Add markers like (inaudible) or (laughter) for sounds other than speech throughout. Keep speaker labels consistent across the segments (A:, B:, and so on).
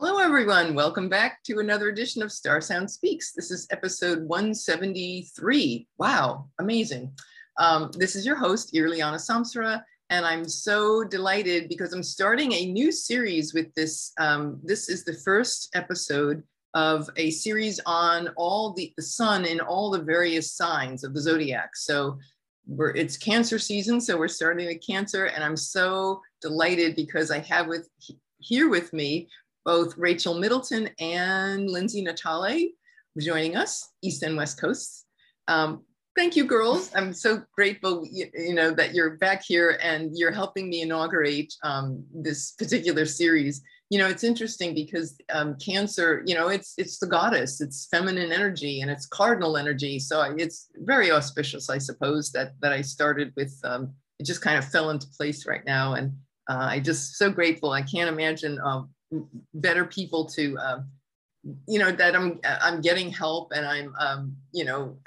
A: Hello, everyone. Welcome back to another edition of Star Sound Speaks. This is episode 173. Wow, amazing. Um, this is your host, Irliana Samsara, and I'm so delighted because I'm starting a new series with this. Um, this is the first episode of a series on all the, the sun in all the various signs of the zodiac. So we're, it's cancer season, so we're starting with cancer, and I'm so delighted because I have with here with me both Rachel Middleton and Lindsay Natale joining us, East and West Coasts. Um, thank you, girls. I'm so grateful, you, know, that you're back here and you're helping me inaugurate um, this particular series. You know, it's interesting because um, Cancer, you know, it's it's the goddess, it's feminine energy, and it's cardinal energy. So it's very auspicious, I suppose, that that I started with. Um, it just kind of fell into place right now, and uh, I just so grateful. I can't imagine um, better people to, uh, you know, that I'm I'm getting help and I'm, um, you know,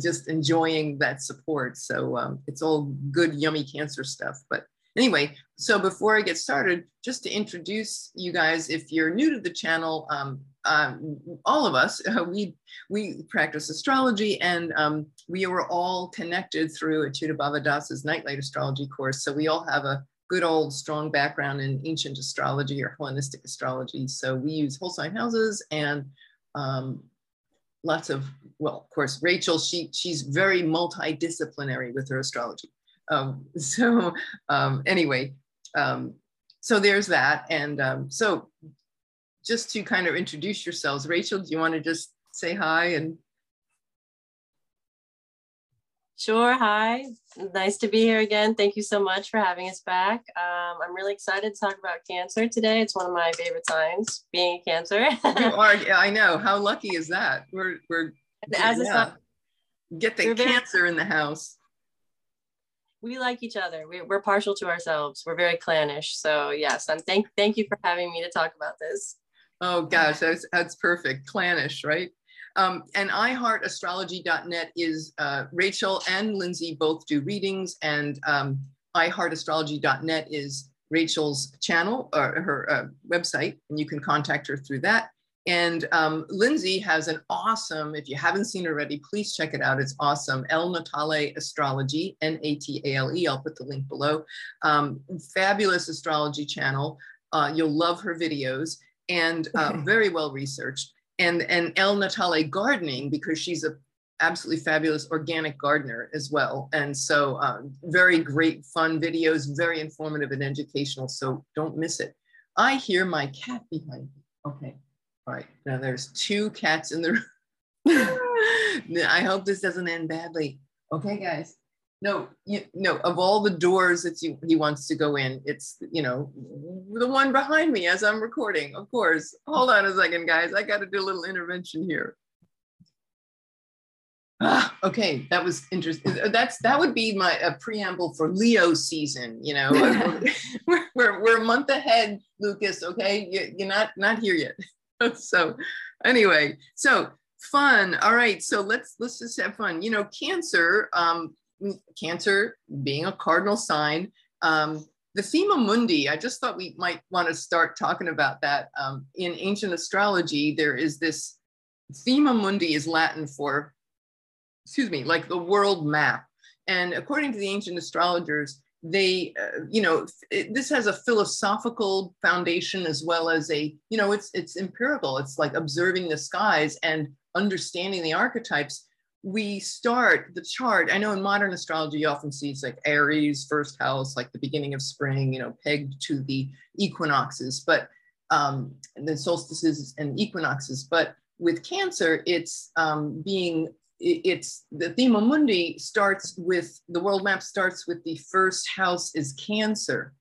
A: just enjoying that support. So um, it's all good, yummy cancer stuff. But anyway, so before I get started, just to introduce you guys, if you're new to the channel, um, um, all of us, uh, (laughs) we we practice astrology, and um, we were all connected through Achyuta Bhava Das's Nightlight Astrology course. So we all have a good old strong background in ancient astrology or Hellenistic astrology. So we use whole sign houses and um, lots of, well, of course, Rachel, she, she's very multidisciplinary with her astrology. Um, (laughs) so um, anyway, um, so there's that. And um, so just to kind of introduce yourselves, Rachel, do you want to just say hi and
B: Sure. Hi. Nice to be here again. Thank you so much for having us back. Um, I'm really excited to talk about cancer today. It's one of my favorite signs, being a cancer.
A: you (laughs) are. Yeah, I know. How lucky is that? We're we're as yeah. get the cancer in the house.
B: We like each other. We, we're partial to ourselves. We're very clannish. So yes, I'm thank thank you for having me to talk about this.
A: Oh gosh, that's that's perfect. Clannish, right? Um, and iHeartAstrology.net is uh, Rachel and Lindsay both do readings, and um, iHeartAstrology.net is Rachel's channel or her uh, website, and you can contact her through that. And um, Lindsay has an awesome, if you haven't seen it already, please check it out. It's awesome. El Natale Astrology, N A T A L E. I'll put the link below. Um, fabulous astrology channel. Uh, you'll love her videos and uh, very well researched and and El Natale gardening because she's a absolutely fabulous organic gardener as well. And so um, very great fun videos, very informative and educational. So don't miss it. I hear my cat behind me. Okay. All right. Now there's two cats in the (laughs) room. (laughs) I hope this doesn't end badly. Okay, guys. No, you, no. Of all the doors that you, he wants to go in, it's you know the one behind me as I'm recording. Of course. Hold on a second, guys. I got to do a little intervention here. Ah, okay, that was interesting. That's that would be my a preamble for Leo season. You know, (laughs) we're, we're, we're a month ahead, Lucas. Okay, you, you're not not here yet. (laughs) so, anyway, so fun. All right, so let's let's just have fun. You know, Cancer. Um, Cancer being a cardinal sign. Um, the Thema Mundi, I just thought we might want to start talking about that. Um, in ancient astrology, there is this Thema Mundi is Latin for, excuse me, like the world map. And according to the ancient astrologers, they, uh, you know, it, this has a philosophical foundation as well as a, you know, it's it's empirical. It's like observing the skies and understanding the archetypes we start the chart. I know in modern astrology, you often see it's like Aries, first house, like the beginning of spring, you know, pegged to the equinoxes, but um, then solstices and equinoxes. But with Cancer, it's um, being it's the thema mundi starts with the world map starts with the first house is Cancer,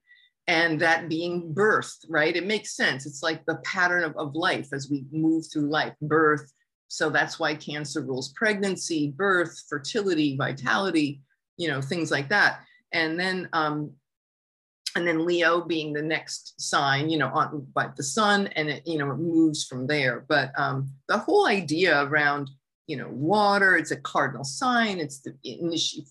A: and that being birth, right? It makes sense. It's like the pattern of, of life as we move through life, birth, so that's why cancer rules pregnancy, birth, fertility, vitality, you know, things like that. And then, um, and then Leo being the next sign, you know, on by the sun, and it, you know, it moves from there. But um, the whole idea around, you know, water, it's a cardinal sign. It's the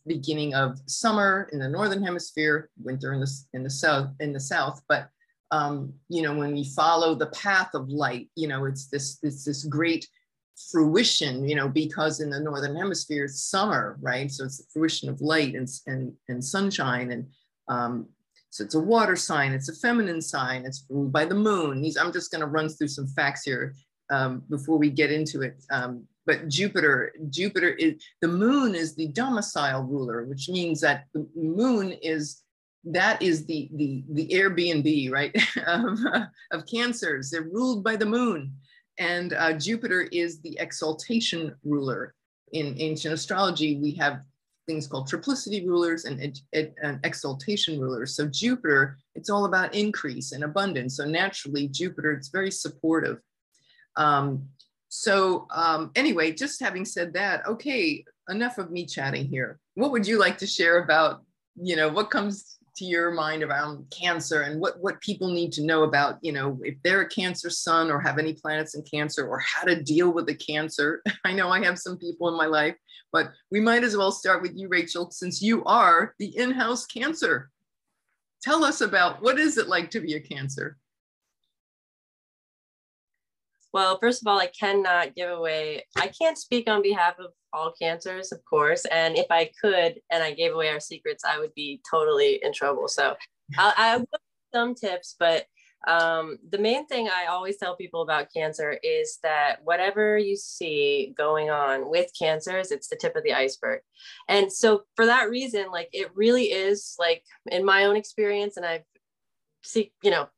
A: beginning of summer in the northern hemisphere, winter in the in the south in the south. But um, you know, when we follow the path of light, you know, it's this, it's this great fruition, you know, because in the Northern hemisphere, it's summer, right? So it's the fruition of light and, and, and sunshine. And um, so it's a water sign, it's a feminine sign, it's ruled by the moon. These, I'm just gonna run through some facts here um, before we get into it. Um, but Jupiter, Jupiter is, the moon is the domicile ruler, which means that the moon is, that is the, the, the Airbnb, right, (laughs) of, of cancers. They're ruled by the moon. And uh, Jupiter is the exaltation ruler. In ancient astrology, we have things called triplicity rulers and, and exaltation rulers. So Jupiter, it's all about increase and abundance. So naturally, Jupiter, it's very supportive. Um, so um, anyway, just having said that, okay, enough of me chatting here. What would you like to share about, you know, what comes to your mind around cancer and what, what people need to know about, you know, if they're a cancer sun or have any planets in cancer or how to deal with the cancer. (laughs) I know I have some people in my life, but we might as well start with you, Rachel, since you are the in-house cancer. Tell us about what is it like to be a cancer?
B: Well, first of all, I cannot give away, I can't speak on behalf of all cancers, of course. And if I could and I gave away our secrets, I would be totally in trouble. So (laughs) I, I will some tips, but um, the main thing I always tell people about cancer is that whatever you see going on with cancers, it's the tip of the iceberg. And so for that reason, like it really is like in my own experience, and I've see, you know,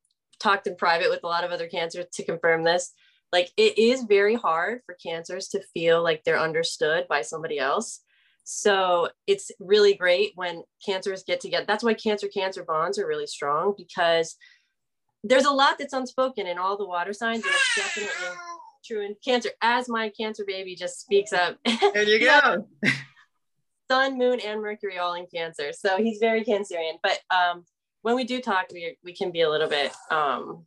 B: talked in private with a lot of other cancers to confirm this like it is very hard for cancers to feel like they're understood by somebody else. So it's really great when cancers get together. That's why cancer cancer bonds are really strong because there's a lot that's unspoken in all the water signs and it's definitely true in cancer as my cancer baby just speaks up. (laughs)
A: There you go.
B: Sun moon and mercury all in cancer. So he's very cancerian but um when we do talk we, we can be a little bit um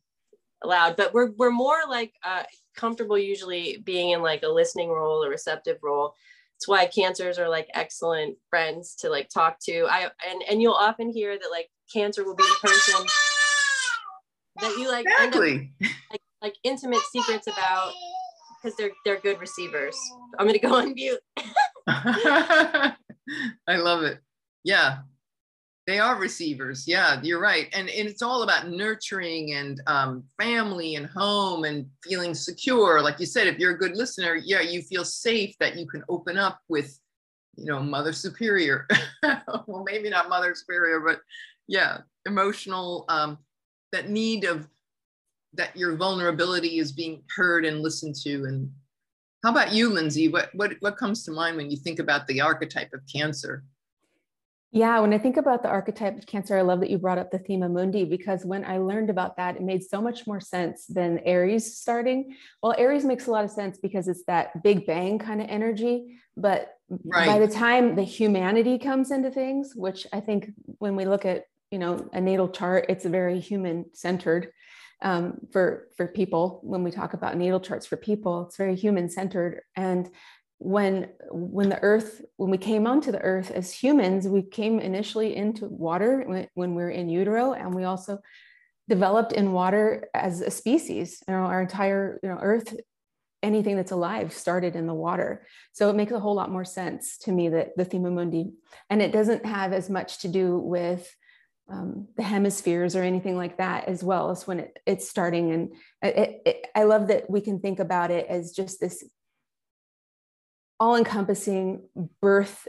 B: loud but we're we're more like uh, comfortable usually being in like a listening role a receptive role. It's why cancers are like excellent friends to like talk to. I and and you'll often hear that like cancer will be the person that you like
A: exactly.
B: up, like, like intimate secrets about because they're they're good receivers. I'm gonna go on mute. (laughs)
A: I love it. Yeah they are receivers. Yeah, you're right. And, and it's all about nurturing and um, family and home and feeling secure. Like you said, if you're a good listener, yeah, you feel safe that you can open up with, you know, mother superior. (laughs) well, maybe not mother superior, but yeah, emotional, um, that need of that your vulnerability is being heard and listened to. And how about you, Lindsay? What, what, what comes to mind when you think about the archetype of cancer?
C: Yeah, when I think about the archetype of cancer, I love that you brought up the thema mundi because when I learned about that, it made so much more sense than Aries starting. Well, Aries makes a lot of sense because it's that big bang kind of energy. But right. by the time the humanity comes into things, which I think when we look at you know a natal chart, it's very human centered um, for for people. When we talk about natal charts for people, it's very human centered, and when when the earth when we came onto the earth as humans we came initially into water when, we are in utero and we also developed in water as a species. You know our entire you know earth anything that's alive started in the water. So it makes a whole lot more sense to me that the thema mundi and it doesn't have as much to do with um, the hemispheres or anything like that as well as when it, it's starting. And it, it, i love that we can think about it as just this all encompassing birth,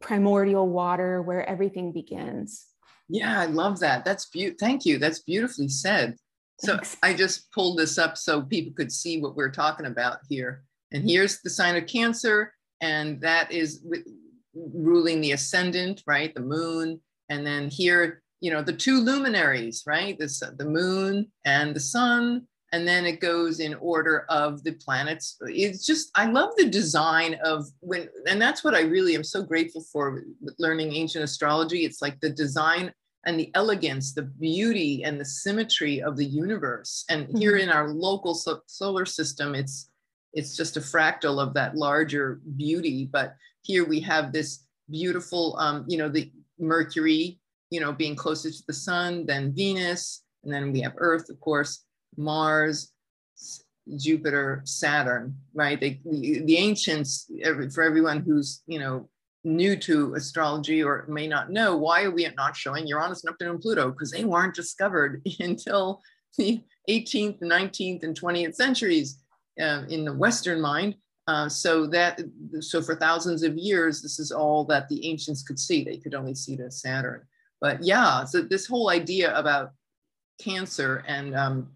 C: primordial water where everything begins.
A: Yeah, I love that. That's beautiful. Thank you. That's beautifully said. So Thanks. I just pulled this up so people could see what we're talking about here. And here's the sign of Cancer, and that is ruling the ascendant, right? The moon. And then here, you know, the two luminaries, right? This, the moon and the sun and then it goes in order of the planets. It's just i love the design of when and that's what i really am so grateful for learning ancient astrology. It's like the design and the elegance the beauty and the symmetry of the universe. And mm-hmm. here in our local so- solar system it's it's just a fractal of that larger beauty. But here we have this beautiful um, you know the mercury you know being closer to the sun than venus. And then we have Earth, of course, Mars, Jupiter, Saturn, right? They, the, the ancients, for everyone who's, you know, new to astrology or may not know, why are we not showing Uranus, Neptune, and Pluto? Because they weren't discovered (laughs) until the 18th, 19th, and 20th centuries uh, in the Western mind. Uh, so that so for thousands of years, this is all that the ancients could see. They could only see the Saturn. But yeah, so this whole idea about Cancer and um,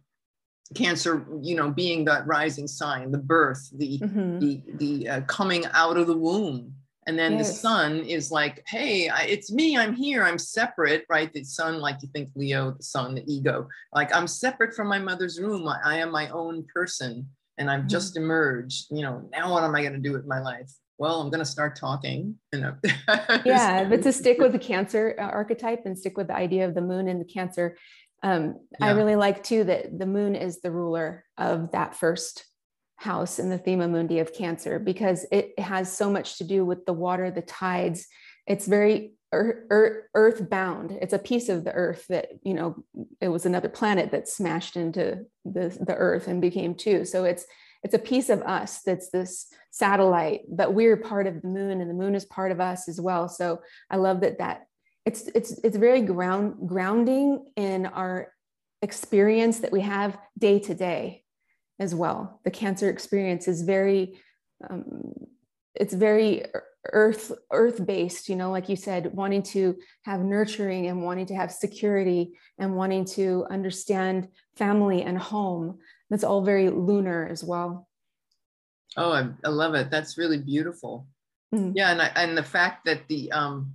A: Cancer, you know, being that rising sign, the birth, the mm-hmm. the the uh, coming out of the womb, and then yes. the sun is like, hey, I, it's me, I'm here, I'm separate, right? The sun, like you think Leo, the sun, the ego, like I'm separate from my mother's womb. I, I am my own person and I've mm-hmm. just emerged. You know, now what am I going to do with my life? Well, I'm going to start talking. You know. (laughs)
C: yeah, but to (laughs) stick with the Cancer uh, archetype and stick with the idea of the moon and the Cancer, um, yeah. I really like too that the moon is the ruler of that first house in the thema mundi of cancer because it has so much to do with the water the tides. It's very earth, bound it's a piece of the earth that you know it was another planet that smashed into the, the earth and became two. So it's it's a piece of us that's this satellite but we're part of the moon and the moon is part of us as well. So i love that that it's it's it's very ground grounding in our experience that we have day to day as well. The cancer experience is very, um, it's very earth earth based. You know, like you said, wanting to have nurturing and wanting to have security and wanting to understand family and home. That's all very lunar as well.
A: Oh, I, I love it. That's really beautiful. Mm. Yeah, and I, and the fact that the um,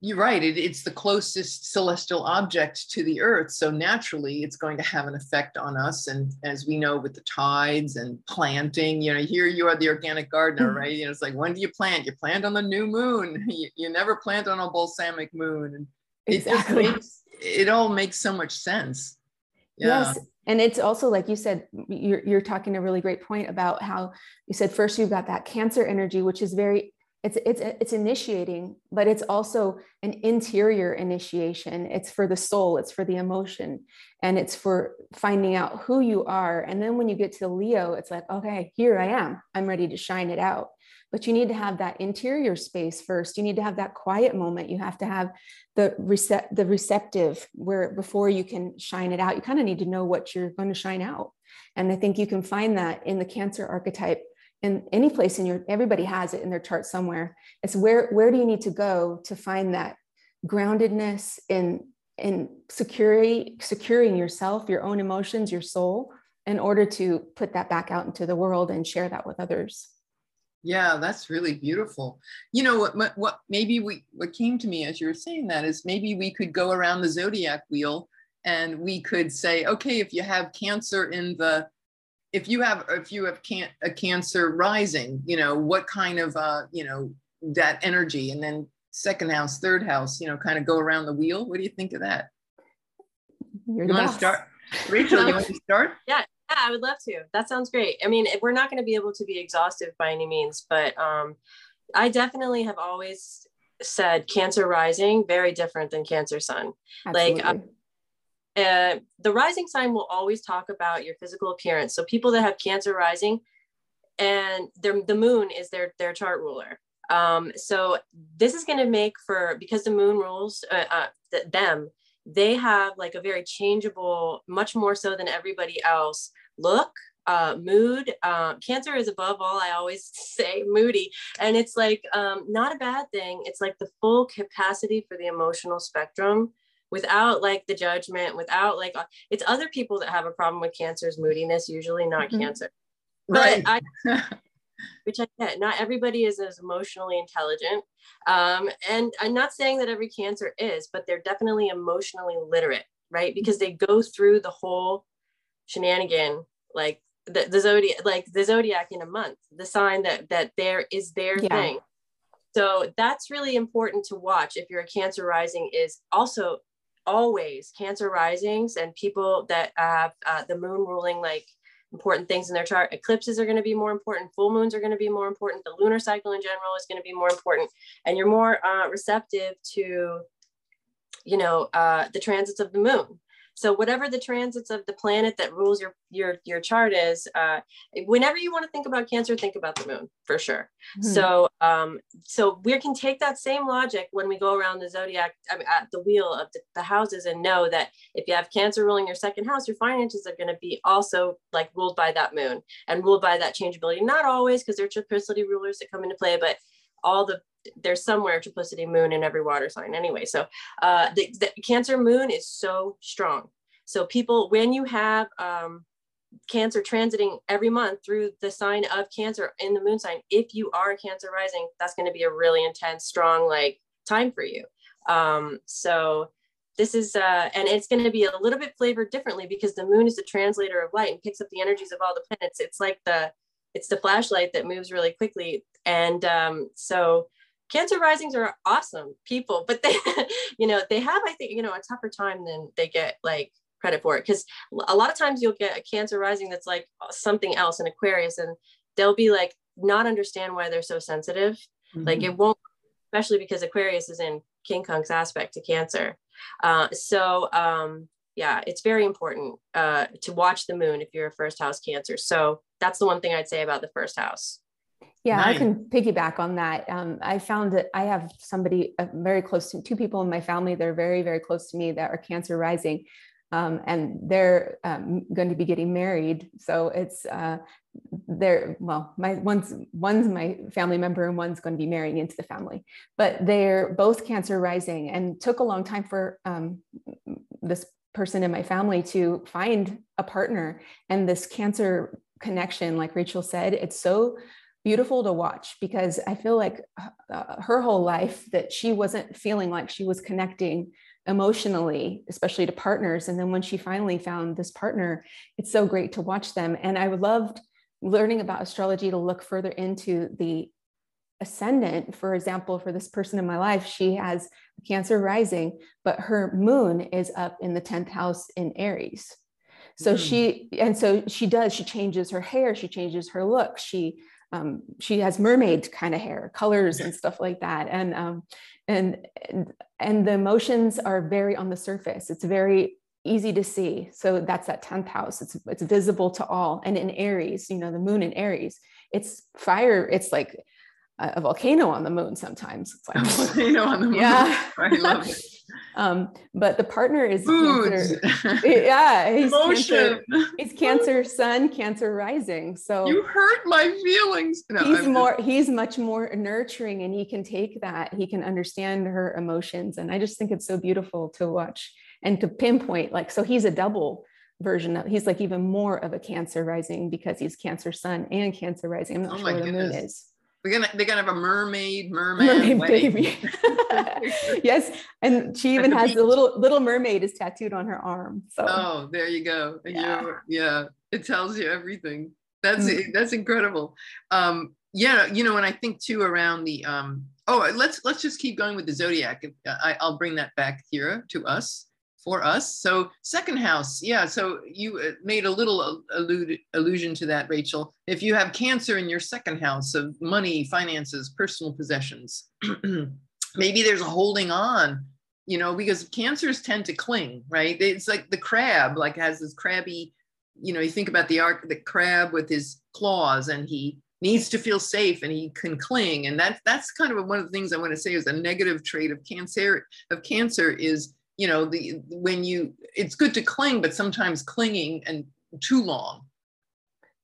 A: you're right. It, it's the closest celestial object to the Earth. So naturally, it's going to have an effect on us. And as we know with the tides and planting, you know, here you are the organic gardener, mm-hmm. right? You know, it's like, when do you plant? You plant on the new moon. (laughs) You, you never plant on a balsamic moon. And exactly. it, makes, it all makes so much sense.
C: Yeah. Yes. And it's also like you said, you're, you're talking a really great point about how you said first you've got that cancer energy, which is very it's it's it's initiating but it's also an interior initiation. It's for the soul it's for the emotion and it's for finding out who you are. And then when you get to leo it's like okay here i am. I'm ready to shine it out. But you need to have that interior space first. You need to have that quiet moment. You have to have the recept the receptive where before you can shine it out. You kind of need to know what you're going to shine out. And i think you can find that in the cancer archetype in any place in your everybody has it in their chart somewhere. It's where where do you need to go to find that groundedness in in security securing yourself your own emotions your soul in order to put that back out into the world and share that with others?
A: Yeah that's really beautiful. You know what what maybe we what came to me as you were saying that is maybe we could go around the zodiac wheel and we could say okay if you have cancer in the if you have if you have can, a cancer rising you know what kind of uh you know that energy? And then second house third house you know kind of go around the wheel? What do you think of that?
C: You're you want to
A: start? Rachel you want to start? (laughs)
B: Yeah yeah i would love to. That sounds great. I mean we're not going to be able to be exhaustive by any means but um i definitely have always said cancer rising very different than cancer sun. Absolutely. like uh, the rising sign will always talk about your physical appearance. So people that have Cancer rising, and their, the moon is their their chart ruler. Um, so this is going to make for because the moon rules uh, uh, th- them. They have like a very changeable, much more so than everybody else. Look, uh, mood. Uh, cancer is above all, I always (laughs) say moody. And it's like um, not a bad thing. It's like the full capacity for the emotional spectrum without like the judgment, without like uh, it's other people that have a problem with cancer's moodiness, usually not mm-hmm. cancer. Right. I, (laughs) which I get. Not everybody is as emotionally intelligent. Um, and I'm not saying that every cancer is, but they're definitely emotionally literate, right? Because they go through the whole shenanigan, like the, the zodiac, like the zodiac in a month, the sign that that there is their yeah. thing. So that's really important to watch if you're a cancer rising is also always cancer risings and people that have uh, the moon ruling like important things in their chart. Eclipses are going to be more important. Full moons are going to be more important. The lunar cycle in general is going to be more important. And you're more uh, receptive to you know, uh, the transits of the moon. So whatever the transits of the planet that rules your your your chart is, uh, whenever you want to think about Cancer, think about the moon for sure. Mm-hmm. So um, so we can take that same logic when we go around the zodiac, I mean, at the wheel of the, the houses, and know that if you have Cancer ruling your second house, your finances are going to be also like ruled by that moon and ruled by that changeability. Not always, because there are triplicity rulers that come into play, but all the there's somewhere triplicity moon in every water sign anyway. So uh, the, the Cancer moon is so strong. So people, when you have um, Cancer transiting every month through the sign of Cancer in the moon sign, if you are Cancer rising, that's going to be a really intense, strong like time for you. Um, so this is uh, and it's going to be a little bit flavored differently because the moon is the translator of light and picks up the energies of all the planets. It's like the it's the flashlight that moves really quickly and um, so cancer risings are awesome people but they (laughs) you know they have i think you know a tougher time than they get like credit for it. Because a lot of times you'll get a cancer rising that's like something else in aquarius and they'll be like not understand why they're so sensitive. Mm-hmm. like it won't especially because aquarius is in quincunx aspect to cancer. Uh, so um, yeah it's very important uh, to watch the moon if you're a first house cancer. So that's the one thing i'd say about the first house
C: yeah, nice. I can piggyback on that. Um, I found that I have somebody uh, very close to two people in my family that are very, very close to me that are cancer rising. Um, and they're um, going to be getting married. So it's uh, they're well, my one's one's my family member and one's going to be marrying into the family, but they're both cancer rising and took a long time for um, this person in my family to find a partner and this cancer connection. Like Rachel said, it's so beautiful to watch because I feel like uh, her whole life that she wasn't feeling like she was connecting emotionally, especially to partners. And then when she finally found this partner, it's so great to watch them. And I loved learning about astrology to look further into the ascendant. For example, for this person in my life, she has Cancer rising, but her moon is up in the 10th house in Aries. So mm. she, and so she does, she changes her hair, she changes her look, she um, she has mermaid kind of hair colors and stuff like that. And um, and and the emotions are very on the surface. It's very easy to see. So that's that 10th house. It's it's visible to all. And in aries you know the moon in aries it's fire. It's like a volcano on the moon sometimes. It's like (laughs) a volcano on the moon. (laughs) Yeah. I love it um, but the partner is cancer. yeah, he's Emotion. Cancer, he's Cancer Sun, Cancer Rising. So
A: you hurt my feelings.
C: No, he's I'm more. Just... He's much more nurturing, and he can take that. He can understand her emotions, and I just think it's so beautiful to watch and to pinpoint. Like, so he's a double version of. He's like even more of a Cancer Rising because he's Cancer Sun and Cancer Rising. I'm not oh sure where the moon is.
A: We're gonna they're gonna have a mermaid mermaid baby. (laughs) (laughs)
C: yes, and she even has beach. the little little mermaid is tattooed on her arm. So
A: oh, there you go. Yeah, yeah, it tells you everything. That's mm-hmm. that's incredible. Um, yeah, you know, and I think too around the um. Oh, let's let's just keep going with the zodiac. I, I'll bring that back here to us for us. So second house, yeah. So you uh, made a little allude, allusion to that, Rachel. If you have Cancer in your second house of money, finances, personal possessions, (clears throat) maybe there's a holding on, you know, because cancers tend to cling, right? It's like the crab, like has this crabby, you know, you think about the arc, the crab with his claws, and he needs to feel safe and he can cling and that's that's kind of one of the things i want to say is a negative trait of cancer of cancer is you know the when you it's good to cling but sometimes clinging and too long.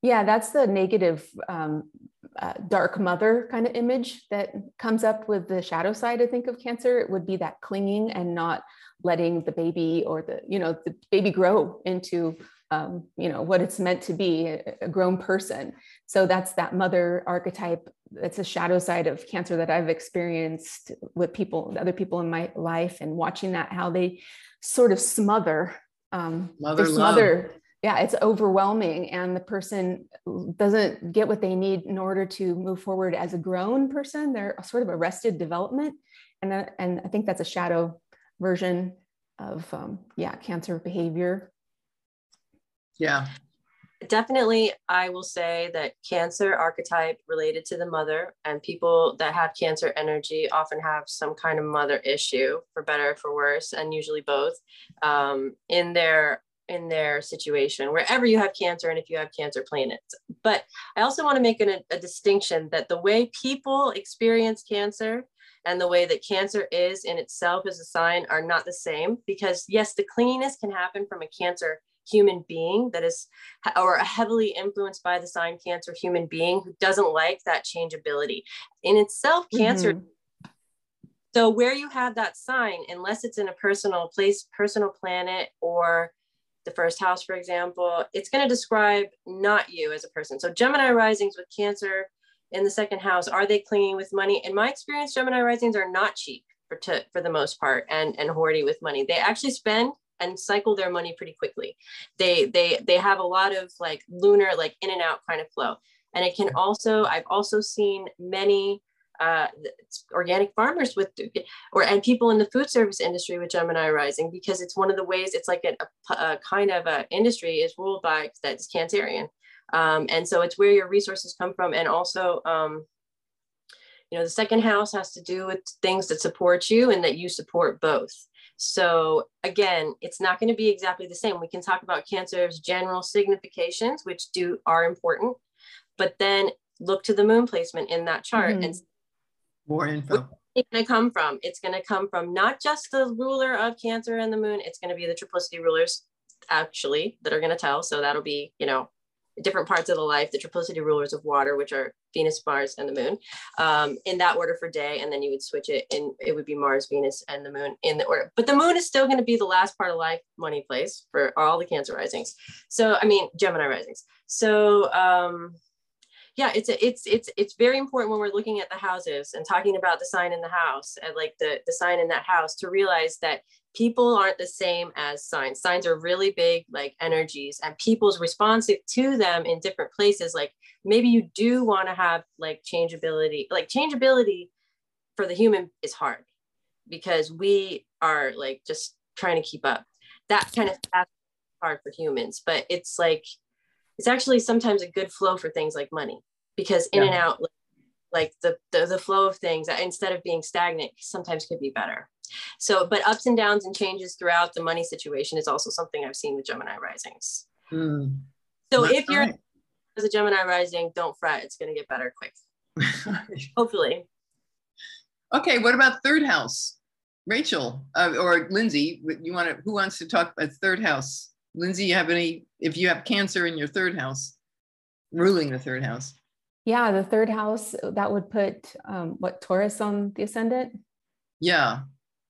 C: Yeah that's the negative um, uh, dark mother kind of image that comes up with the shadow side i think of cancer. It would be that clinging and not letting the baby or the you know the baby grow into um, you know what it's meant to be a, a grown person so that's that mother archetype it's a shadow side of cancer that I've experienced with people, other people in my life, and watching that how they sort of smother, um, Mother smother. Yeah, it's overwhelming, and the person doesn't get what they need in order to move forward as a grown person. They're sort of arrested development, and that, and I think that's a shadow version of um, yeah cancer behavior.
A: Yeah,
B: definitely i will say that cancer archetype related to the mother and people that have cancer energy often have some kind of mother issue for better or for worse and usually both um, in their in their situation wherever you have cancer and if you have cancer planets. But i also want to make an, a distinction that the way people experience cancer and the way that cancer is in itself as a sign are not the same because yes the cleanliness can happen from a cancer human being that is or a heavily influenced by the sign cancer human being who doesn't like that changeability. In itself cancer mm-hmm. so where you have that sign unless it's in a personal place personal planet or the first house for example it's going to describe not you as a person. So gemini risings with cancer in the second house are they clinging with money? In my experience gemini risings are not cheap for, to, for the most part and and hoardy with money. They actually spend and cycle their money pretty quickly. They they they have a lot of like lunar like in and out kind of flow. And it can also I've also seen many uh, organic farmers with or and people in the food service industry with Gemini rising because it's one of the ways it's like a, a, a kind of a industry is ruled by that's Cancerian. Um, and so it's where your resources come from and also um, you know the second house has to do with things that support you and that you support both so again, it's not going to be exactly the same. We can talk about cancer's general significations, which do are important, but then look to the moon placement in that chart mm-hmm. and
A: more info.
B: It's going to come from. It's going to come from not just the ruler of Cancer and the moon. It's going to be the triplicity rulers, actually, that are going to tell. So that'll be, you know, different parts of the life, the triplicity rulers of water, which are Venus, Mars, and the moon, um, in that order for day. And then you would switch it and it would be Mars, Venus, and the moon in the order. But the moon is still going to be the last part of life money place for all the Cancer risings. So, I mean, Gemini risings. So, um, yeah, it's a, it's it's it's very important when we're looking at the houses and talking about the sign in the house and like the the sign in that house to realize that people aren't the same as signs. Signs are really big, like energies, and people's response to them in different places. Like maybe you do want to have like changeability, like changeability for the human is hard because we are like just trying to keep up. That kind of hard for humans, but it's like it's actually sometimes a good flow for things like money because in yeah. and out like the, the the flow of things instead of being stagnant sometimes could be better so, but ups and downs and changes throughout the money situation is also something I've seen with Gemini risings. Mm. So That's if you're right. as a Gemini rising, don't fret. It's going to get better quick. (laughs) Hopefully.
A: Okay. What about third house? Rachel uh, or Lindsay, you want to, who wants to talk about third house? Lindsay, you have any, if you have cancer in your third house, ruling the third house?
C: Yeah, the third house, that would put um, what Taurus on the ascendant?
A: Yeah.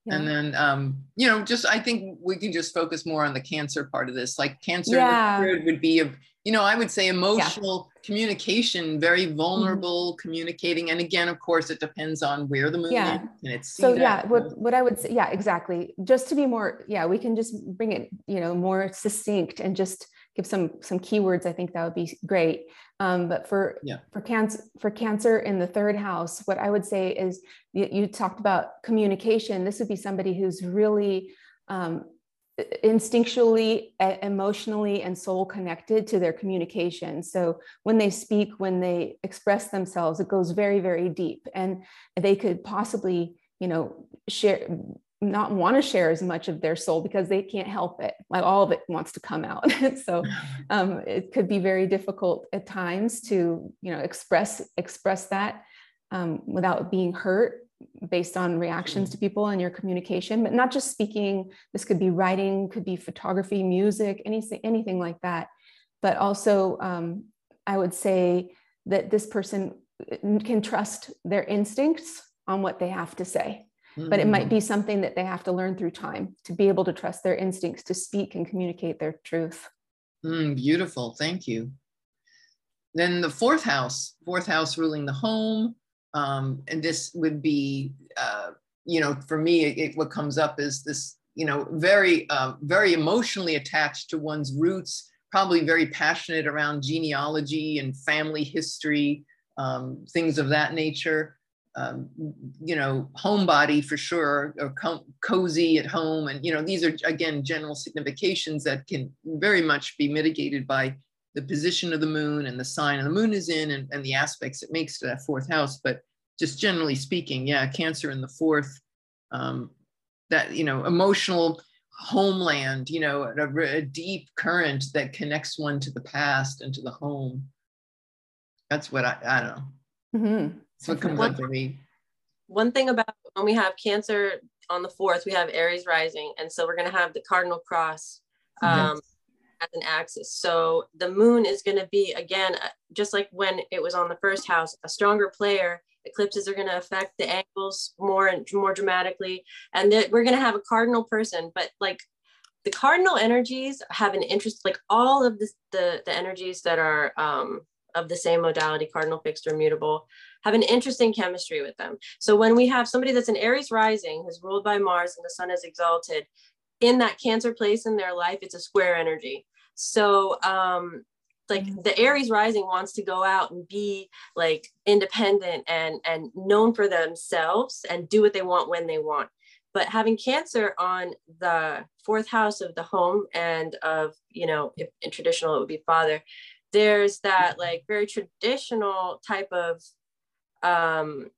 A: Yeah. And then, um, you know, just I think we can just focus more on the cancer part of this. Like cancer yeah. would be a, you know, I would say emotional yeah. communication, very vulnerable mm-hmm. communicating. And again, of course, it depends on where the moon yeah. is. And it's
C: so yeah, what what I would say, yeah, exactly. Just to be more, yeah, we can just bring it, you know, more succinct and just give some some keywords. I think that would be great. Um, but for yeah. for cancer for cancer in the third house, what I would say is you, you talked about communication. This would be somebody who's really um, instinctually, emotionally, and soul connected to their communication. So when they speak, when they express themselves, it goes very very deep, and they could possibly you know share not want to share as much of their soul because they can't help it like all of it wants to come out. (laughs) So um, it could be very difficult at times to you know express express that um, without being hurt based on reactions to people and your communication but not just speaking. This could be writing could be photography music anything anything like that. But also um, i would say that this person uh, can trust their instincts on what they have to say but it might be mm. something that they have to learn through time to be able to trust their instincts to speak and communicate their truth.
A: Mm, beautiful. Thank you. Then the fourth house, fourth house ruling the home. Um, and this would be, uh, you know, for me, it, what comes up is this, you know, very, uh, very emotionally attached to one's roots, probably very passionate around genealogy and family history, um, things of that nature um, you know, homebody for sure, or co- cozy at home. And, you know, these are, again, general significations that can very much be mitigated by the position of the moon and the sign and the moon is in and, and the aspects it makes to that fourth house. But just generally speaking, yeah, Cancer in the fourth, um, that, you know, emotional homeland, you know, a, a, deep current that connects one to the past and to the home. That's what I, I don't know. Mm-hmm. That's what comes up for me.
B: One thing about when we have Cancer on the fourth, we have Aries rising. And so we're going to have the cardinal cross um, as an axis. So the moon is going to be, again, uh, just like when it was on the first house, a stronger player. Eclipses are going to affect the angles more and more dramatically. And that we're going to have a cardinal person, but like the cardinal energies have an interest, like all of this, the, the energies that are um, of the same modality, cardinal, fixed, or mutable, have an interesting chemistry with them. So when we have somebody that's an Aries rising, who's ruled by Mars and the sun is exalted, in that Cancer place in their life, it's a square energy. So um, like mm-hmm. the aries rising wants to go out and be like independent and and known for themselves and do what they want when they want but having cancer on the fourth house of the home and of you know if in traditional it would be father there's that like very traditional type of um,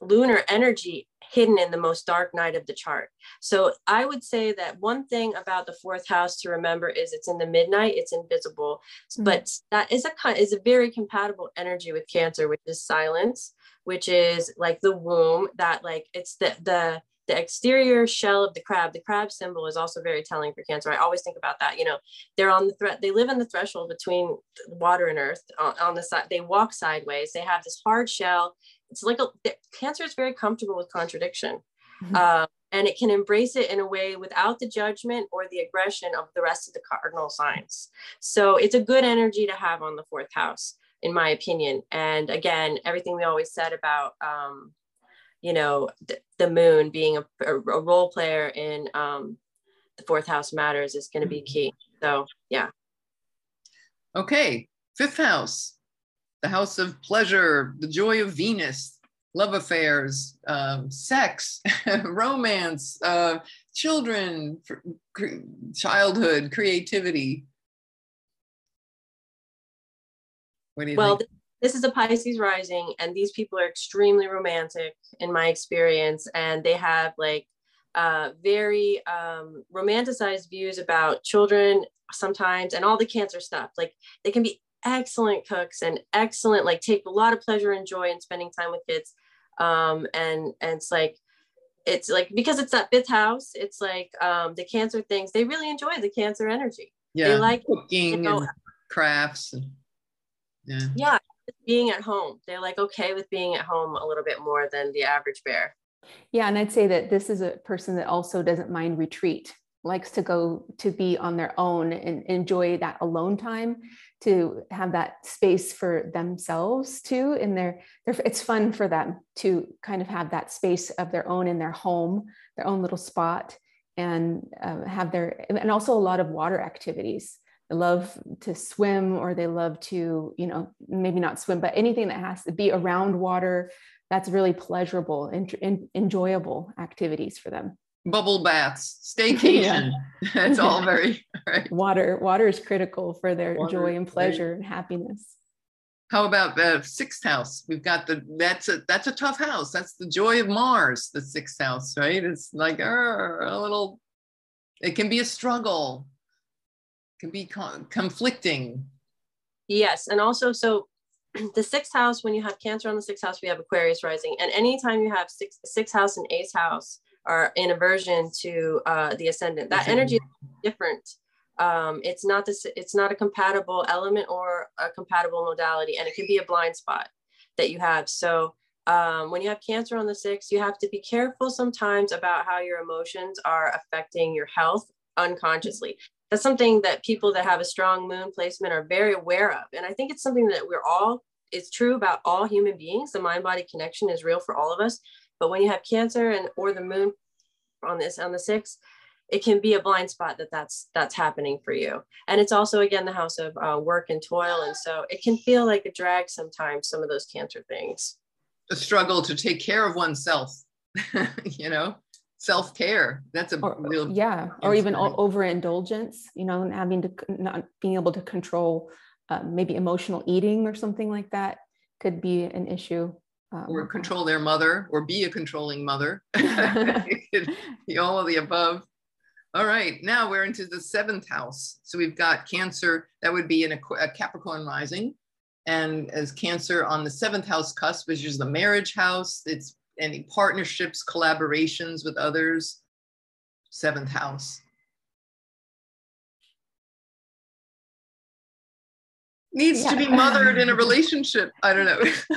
B: lunar energy hidden in the most dark night of the chart. So I would say that one thing about the fourth house to remember is it's in the midnight, it's invisible, mm-hmm. but that is a is a very compatible energy with Cancer, which is silence, which is like the womb. That like it's the the the exterior shell of the crab the crab symbol is also very telling for cancer. I always think about that you know they're on the threat they live in the threshold between water and earth on, on the side they walk sideways they have this hard shell. It's like a cancer is very comfortable with contradiction mm-hmm. uh, and it can embrace it in a way without the judgment or the aggression of the rest of the cardinal signs. So it's a good energy to have on the fourth house in my opinion. And again everything we always said about um, you know th- the moon being a, a, a, role player in um, the fourth house matters is going to be key. So yeah.
A: Okay fifth house the house of pleasure the joy of venus love affairs um, sex (laughs) romance uh, children cre- childhood creativity.
B: What do you well, think? This is a Pisces rising, and these people are extremely romantic in my experience, and they have like uh, very um, romanticized views about children sometimes and all the cancer stuff. Like they can be excellent cooks and excellent, like take a lot of pleasure and joy in spending time with kids. Um, and and it's like it's like because it's that fifth house, it's like um, the cancer things. They really enjoy the cancer energy.
A: Yeah,
B: they
A: like cooking and crafts. And,
B: yeah. Yeah, being at home. They're like okay with being at home a little bit more than the average bear.
C: Yeah, and I'd say that this is a person that also doesn't mind retreat, likes to go to be on their own and enjoy that alone time to have that space for themselves too in their, their it's fun for them to kind of have that space of their own in their home their own little spot and uh, have their and also a lot of water activities love to swim or they love to you know maybe not swim but anything that has to be around water that's really pleasurable and, and enjoyable activities for them.
A: Bubble baths (laughs) staycation. (laughs) It's (laughs) all very right.
C: water water is critical for their water, joy and pleasure right. and happiness.
A: How about the sixth house? We've got the that's a that's a tough house. That's the joy of mars the sixth house right? It's like uh, a little it can be a struggle can be con- conflicting.
B: Yes, and also so (clears throat) the sixth house when you have Cancer on the sixth house, we have Aquarius rising, and anytime you have six sixth house and eighth house are in aversion to uh, the ascendant, that energy is different. Um, it's not this. It's not a compatible element or a compatible modality, and it can be a blind spot that you have. So um, when you have cancer on the sixth, you have to be careful sometimes about how your emotions are affecting your health unconsciously that's something that people that have a strong moon placement are very aware of. And I think it's something that we're all, it's true about all human beings. The mind body connection is real for all of us. But when you have cancer and or the moon on this on the sixth, it can be a blind spot that that's that's happening for you. And it's also again the house of uh, work and toil, and so it can feel like a drag sometimes. Some of those cancer things.
A: A struggle to take care of oneself, (laughs) you know. Self-care. That's a
C: or,
A: real
C: yeah or even overindulgence you know and having to not being able to control uh, maybe emotional eating or something like that could be an issue
A: um, or control their mother or be a controlling mother. (laughs) (laughs) All of the above. All right now we're into the seventh house. So we've got cancer that would be in a, a capricorn rising. And as cancer on the seventh house cusp which is the marriage house it's any partnerships collaborations with others seventh house needs yeah. to be mothered in a (laughs) relationship i don't know (laughs)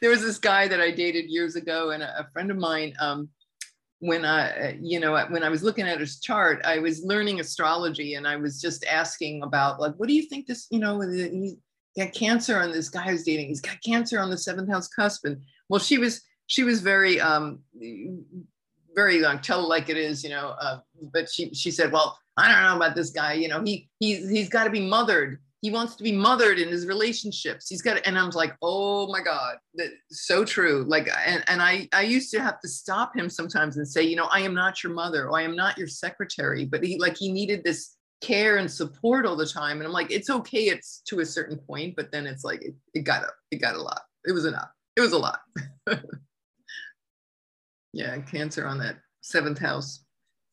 A: there was this guy that I dated years ago, and a, a friend of mine. Um, when I, you know, when I was looking at his chart, I was learning astrology, and I was just asking about, like, what do you think this, you know, he got cancer on this guy who's dating. He's got cancer on the seventh house cusp, and well, she was she was very um very like tell like it is, you know. Uh, but she she said, well, I don't know about this guy. You know, he he's he's got to be mothered he wants to be mothered in his relationships he's got and i was like oh my god that's so true like and, and i i used to have to stop him sometimes and say you know i am not your mother or i am not your secretary but he like he needed this care and support all the time and i'm like it's okay it's to a certain point but then it's like it, it got up it got a lot it was enough it was a lot (laughs) yeah cancer on that seventh house.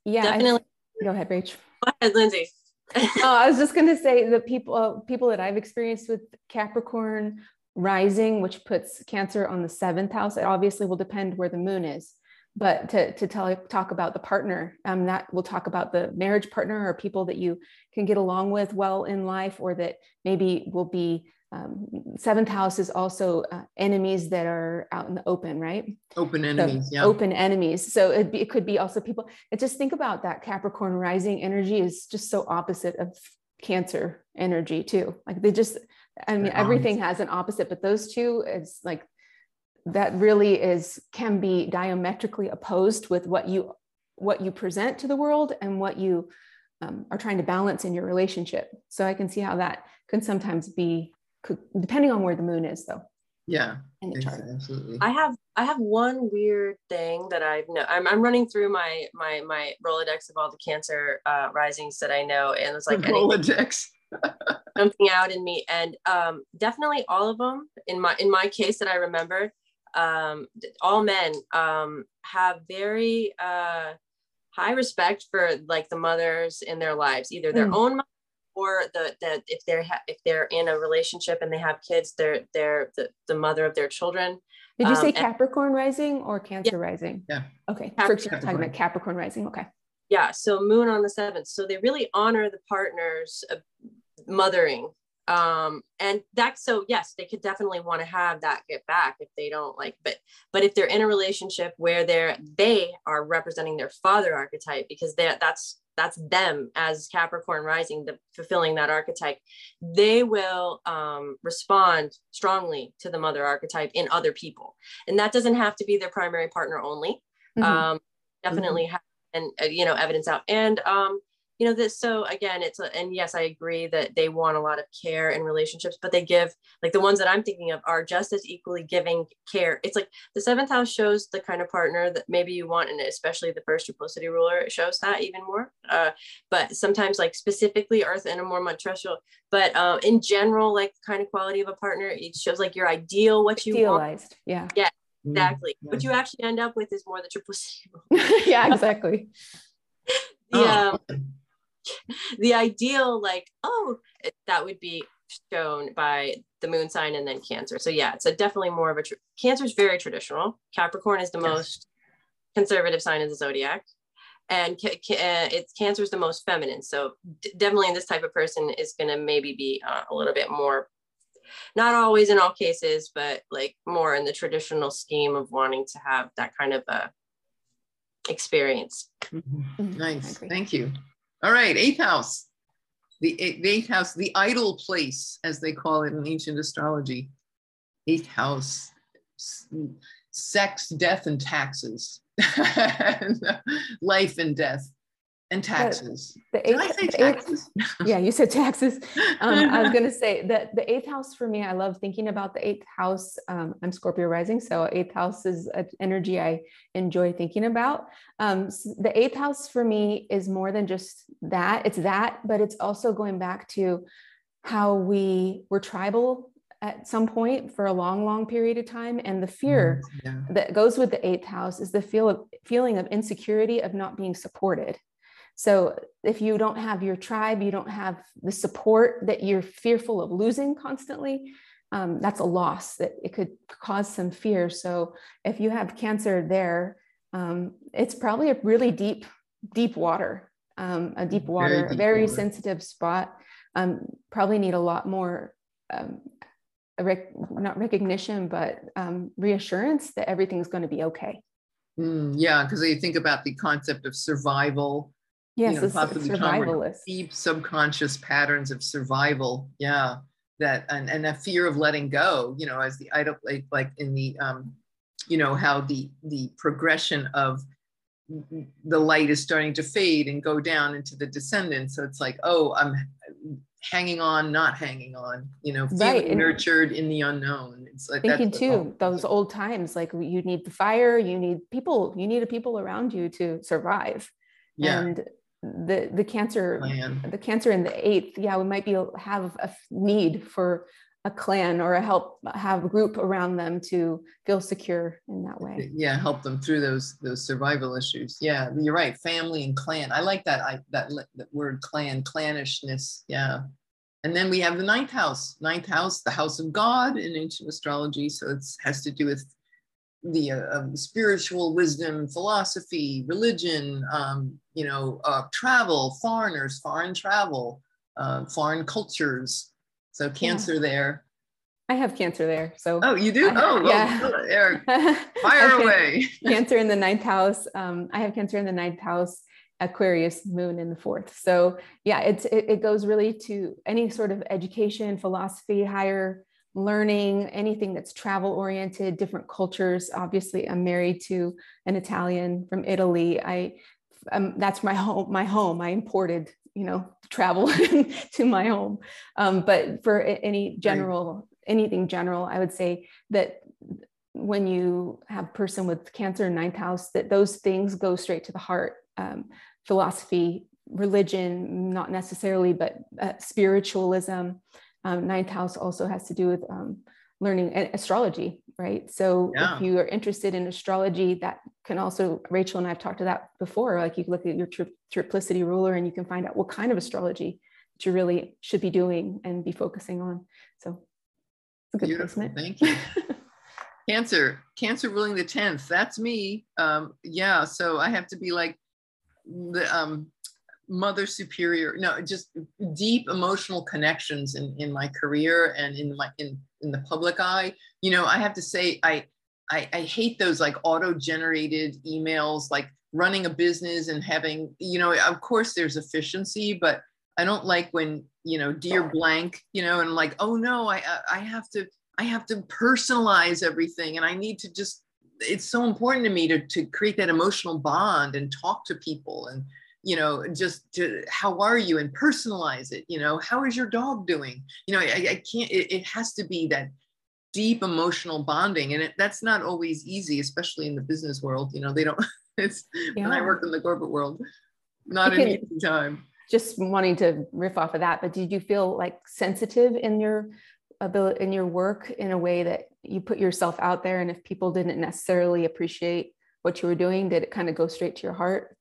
C: Yeah definitely. I, go ahead rach.
B: Go ahead lindsay. (laughs)
C: Oh, I was just going to say the people uh, people that I've experienced with Capricorn rising, which puts Cancer on the seventh house. It obviously will depend where the moon is, but to to tell talk about the partner, um, that we'll talk about the marriage partner or people that you can get along with well in life, or that maybe will be um, seventh house is also uh, enemies that are out in the open, right?
A: Open enemies,
C: so,
A: yeah.
C: Open enemies. So it, be, it could be also people. And just think about that Capricorn rising energy is just so opposite of Cancer energy too. Like they just, I mean, everything has an opposite, but those two is like that really is can be diametrically opposed with what you what you present to the world and what you um, are trying to balance in your relationship. So I can see how that can sometimes be depending on where the moon is though.
A: Yeah in the chart. absolutely.
B: I have i have one weird thing that i've know i'm, I'm running through my my my rolodex of all the cancer uh risings that i know and it's like
A: rolodex. (laughs)
B: something out in me. And um definitely all of them in my in my case that i remember um all men um have very uh high respect for like the mothers in their lives either their mm. own or the that if they're ha- if they're in a relationship and they have kids, they're they're the, the mother of their children.
C: Did you um, say Capricorn rising or Cancer
A: yeah.
C: rising?
A: Yeah.
C: Okay. First, you're talking about Capricorn rising. Okay.
B: Yeah. So Moon on the seventh. So they really honor the partner's uh, mothering. Um, and that so yes, they could definitely want to have that get back if they don't like, but but if they're in a relationship where they're they are representing their father archetype because that that's that's them as Capricorn rising, the fulfilling that archetype, they will um, respond strongly to the mother archetype in other people. And that doesn't have to be their primary partner only. Mm-hmm. Um, definitely mm-hmm. have and uh, you know evidence out and um, you know this so again it's a, and yes i agree that they want a lot of care in relationships but they give like the ones that i'm thinking of are just as equally giving care. It's like the seventh house shows the kind of partner that maybe you want and especially the first triplicity ruler it shows that even more uh, but sometimes like specifically earth and a more terrestrial but uh, in general like kind of quality of a partner it shows like your ideal what you
C: Idealized. want yeah
B: yeah exactly. mm-hmm. what you actually end up with is more the triplicity (laughs)
C: yeah exactly. (laughs)
B: Yeah. Um, (laughs) the ideal like oh that would be shown by the moon sign and then cancer. So yeah it's a definitely more of a cancer is very traditional. Capricorn is the yes. most conservative sign of the zodiac. And ca- ca- uh, it's cancer is the most feminine. So d- definitely this type of person is going to maybe be uh, a little bit more not always in all cases but like more in the traditional scheme of wanting to have that kind of a experience.
A: Mm-hmm. nice. Thank you all right, eighth house. The, eh, the eighth house, the idle place, as they call it in ancient astrology. Eighth house, sex, death, and taxes, (laughs) life and death. And taxes.
C: The, the eighth, the taxes? Eighth, (laughs) yeah, you said taxes. Um, I was going (laughs) to say that the eighth house for me, I love thinking about the eighth house. Um, I'm Scorpio rising, so eighth house is an energy I enjoy thinking about. Um, so the eighth house for me is more than just that. It's that, but it's also going back to how we were tribal at some point for a long, long period of time. And the fear mm, yeah. that goes with the eighth house is the feel of feeling of insecurity of not being supported. So if you don't have your tribe, you don't have the support that you're fearful of losing constantly, um, that's a loss that it could cause some fear. So if you have cancer there, um, it's probably a really deep, deep water, um, a deep water, very, deep very water. sensitive spot. Um, probably need a lot more um, rec- not recognition, but um, reassurance that everything's going to be okay.
A: Mm, yeah, because you think about the concept of survival.
C: Yes, you know, possibly survivalist.
A: Deep subconscious patterns of survival. Yeah, that and and a fear of letting go. You know, as the idle like like in the um, you know how the the progression of the light is starting to fade and go down into the descendant. So it's like, oh, I'm hanging on, not hanging on, you know, feeling right. nurtured in the unknown.
C: It's like thinking too, those old times, like you need the fire, you need people, you need people around you to survive. Yeah. And the the cancer, Plan. the cancer in the eighth, yeah, we might be have a need for a clan or a help have a group around them to feel secure in that way.
A: Yeah help them through those those survival issues. Yeah you're right family and clan. I like that i that, that word clan clannishness yeah. And then we have the ninth house. Ninth house the house of god in ancient astrology so it has to do with the uh, um, spiritual wisdom philosophy religion um, you know uh, travel foreigners foreign travel uh, foreign cultures so cancer yeah. there.
C: I have cancer there. So
A: oh, you do? I, oh, yeah. Well, Eric, (laughs) fire away. (laughs)
C: cancer in the ninth house. Um, I have cancer in the ninth house. Aquarius moon in the fourth. So yeah, it's it, it goes really to any sort of education, philosophy, higher learning, anything that's travel oriented, different cultures. Obviously, I'm married to an Italian from Italy. I um, that's my home. My home. I imported you know travel (laughs) to my home um, but for any general anything general i would say that when you have person with cancer in ninth house that those things go straight to the heart um, philosophy religion not necessarily but uh, spiritualism um, ninth house also has to do with um, learning astrology, right? So yeah. if you are interested in astrology, that can also, Rachel and I've talked to that before, like you look at your tri- triplicity ruler and you can find out what kind of astrology that you really should be doing and be focusing on. So it's a good
A: Beautiful. placement. Thank you. (laughs) cancer, cancer ruling the 10th. That's me. Um, yeah. So I have to be like the, um, mother superior no just deep emotional connections in in my career and in my in in the public eye. You know i have to say i i, I hate those like auto generated emails like running a business and having you know of course there's efficiency but i don't like when you know dear blank you know and like oh no i i have to i have to personalize everything and i need to just it's so important to me to, to create that emotional bond and talk to people and you know just to how are you? and personalize it you know how is your dog doing? You know i, I can't it, it, has to be that deep emotional bonding and it, that's not always easy especially in the business world you know they don't (laughs) it's yeah. when i work in the corporate world not an easy time.
C: Just wanting to riff off of that but did you feel like sensitive in your ability in your work in a way that you put yourself out there and if people didn't necessarily appreciate what you were doing did it kind of go straight to your heart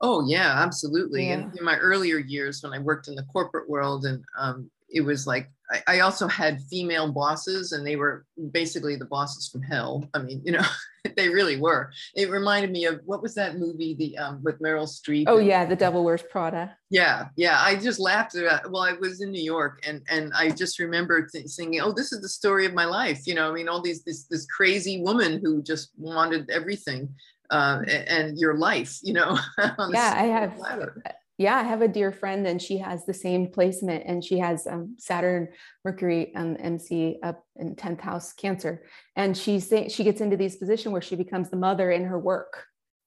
A: Oh yeah, absolutely. Yeah. And in my earlier years when I worked in the corporate world and um, it was like I, I, also had female bosses and they were basically the bosses from hell. I mean, you know, (laughs) they really were. It reminded me of what was that movie the um, with Meryl Streep?
C: Oh and, yeah, The Devil Wears Prada.
A: Yeah, yeah. I just laughed at well, I was in New York and and I just remember th- thinking, oh, this is the story of my life. You know, I mean, all these this this crazy woman who just wanted everything uh, and your life, you know. (laughs)
C: yeah, I have. Ladder. Yeah, I have a dear friend, and she has the same placement, and she has um, Saturn, Mercury, um, MC up in tenth house Cancer, and she's she gets into these position where she becomes the mother in her work.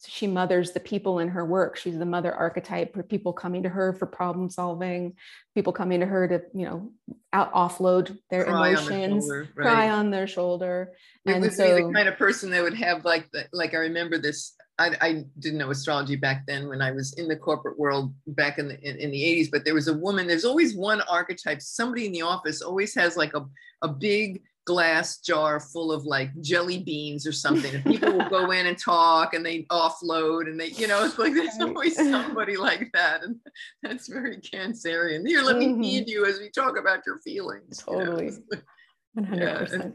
C: She mothers the people in her work. She's the mother archetype for people coming to her for problem solving, people coming to her to, you know, out offload their cry emotions, on right. cry on their shoulder.
A: It and would so, be the kind of person that would have like the, like I remember this. I, I, didn't know astrology back then when I was in the corporate world back in the in, in the 80s, but there was a woman, there's always one archetype. Somebody in the office always has like a, a big glass jar full of like jelly beans or something. And people will go (laughs) in and talk and they offload and they, you know, it's like there's always (laughs) somebody like that. And that's very Cancerian. Here, let mm-hmm. me feed you as we talk about your feelings.
C: Totally. You know? 100%. (laughs) Yeah.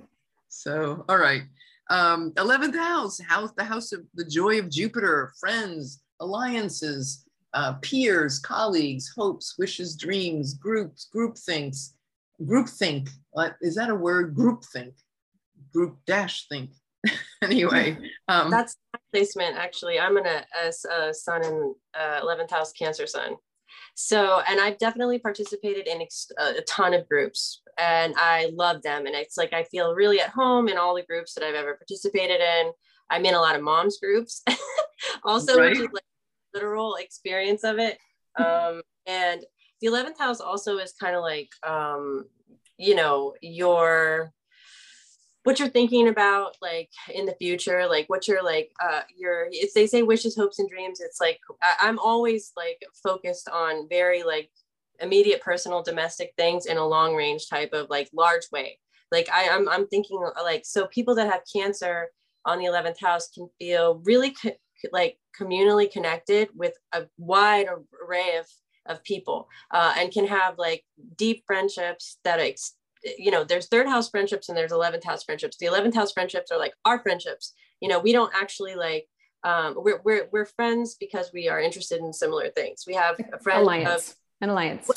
A: So, all right. Um, 11th house, house, the house of the joy of Jupiter, friends, alliances, uh, peers, colleagues, hopes, wishes, dreams, groups, group thinks, groupthink. Is that a word? Groupthink. Group dash think. (laughs) anyway, (laughs) um,
B: that's placement. Actually, I'm in a, sun in uh, 11th house Cancer sun. So, and I've definitely participated in ex- a ton of groups and I love them. And it's like I feel really at home in all the groups that I've ever participated in. I'm in a lot of moms groups, (laughs) also, right. which is like literal experience of it. Um, and the 11th house also is kind of like um you know your what you're thinking about like in the future like what you're like uh your it's they say wishes hopes and dreams it's like I, i'm always like focused on very like immediate personal domestic things in a long range type of like large way. Like I, I'm, I'm thinking like so people that have cancer on the 11th house can feel really co- like communally connected with a wide array of of people uh, and can have like deep friendships that ex- you know there's third house friendships and there's 11th house friendships. The 11th house friendships are like our friendships. You know we don't actually like um, we're, we're, we're friends because we are interested in similar things. We have a friend
C: alliance. Of, an alliance.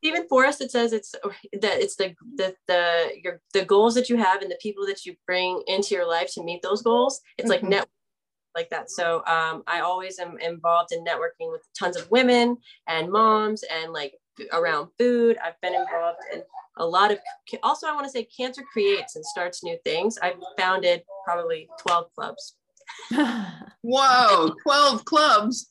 B: Even for us it says it's that it's the the the your the goals that you have and the people that you bring into your life to meet those goals. It's mm-hmm. like net like that. So um, I always am involved in networking with tons of women and moms and like around food. I've been involved in a lot of, also, I want to say cancer creates and starts new things. I've founded probably 12 clubs. (laughs)
A: Whoa, 12 clubs.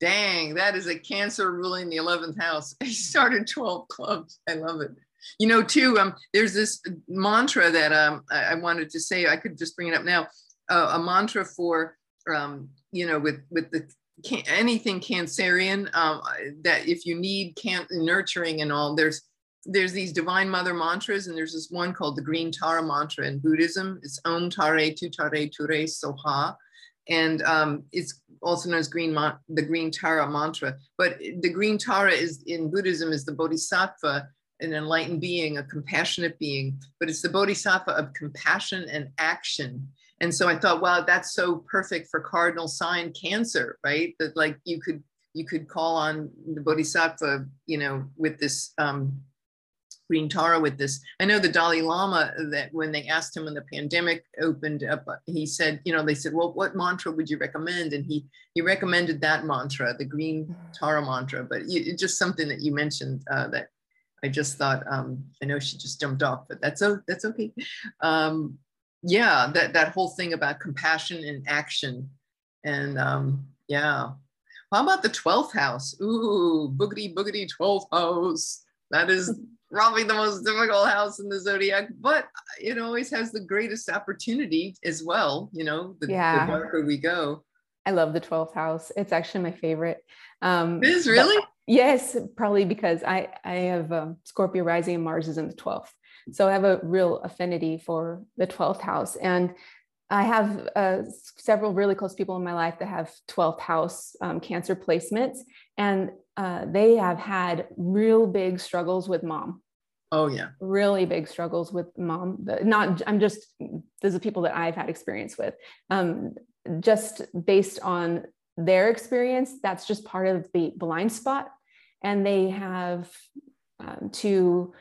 A: Dang, that is a cancer ruling the 11th house. (laughs) I started 12 clubs. I love it. You know, too, um, there's this mantra that um, I, I wanted to say, I could just bring it up now a mantra for um, you know with with the can, anything cancerian um, that if you need can nurturing and all there's there's these divine mother mantras and there's this one called the green tara mantra in buddhism. It's om tare tu tare ture soha. And um, it's also known as green the green tara mantra. But the green tara is in buddhism is the bodhisattva an enlightened being a compassionate being. But it's the bodhisattva of compassion and action and so I thought, wow, that's so perfect for cardinal sign Cancer, right? That like you could you could call on the Bodhisattva, you know, with this um, green Tara with this. I know the Dalai Lama that when they asked him when the pandemic opened up, he said, you know, they said, well, what mantra would you recommend? And he he recommended that mantra, the green Tara mantra. But you, just something that you mentioned uh, that I just thought. Um, I know she just jumped off, but that's that's okay. Um, yeah, that that whole thing about compassion and action, and um, yeah. How about the twelfth house? Ooh, boogity boogity twelfth house. That is (laughs) probably the most difficult house in the zodiac, but it always has the greatest opportunity as well. You know, the, yeah. the darker we go.
C: I love the 12th house. It's actually my favorite. Um,
A: it is really?
C: Yes, probably because I, I have um, Scorpio rising and Mars is in the 12th. So I have a real affinity for the 12th house. And I have uh, several really close people in my life that have 12th house um, cancer placements, and uh, they have had real big struggles with mom.
A: Oh yeah,
C: really big struggles with mom. Not I'm just these are people that I've had experience with. Um, just based on their experience, that's just part of the blind spot, and they have um, to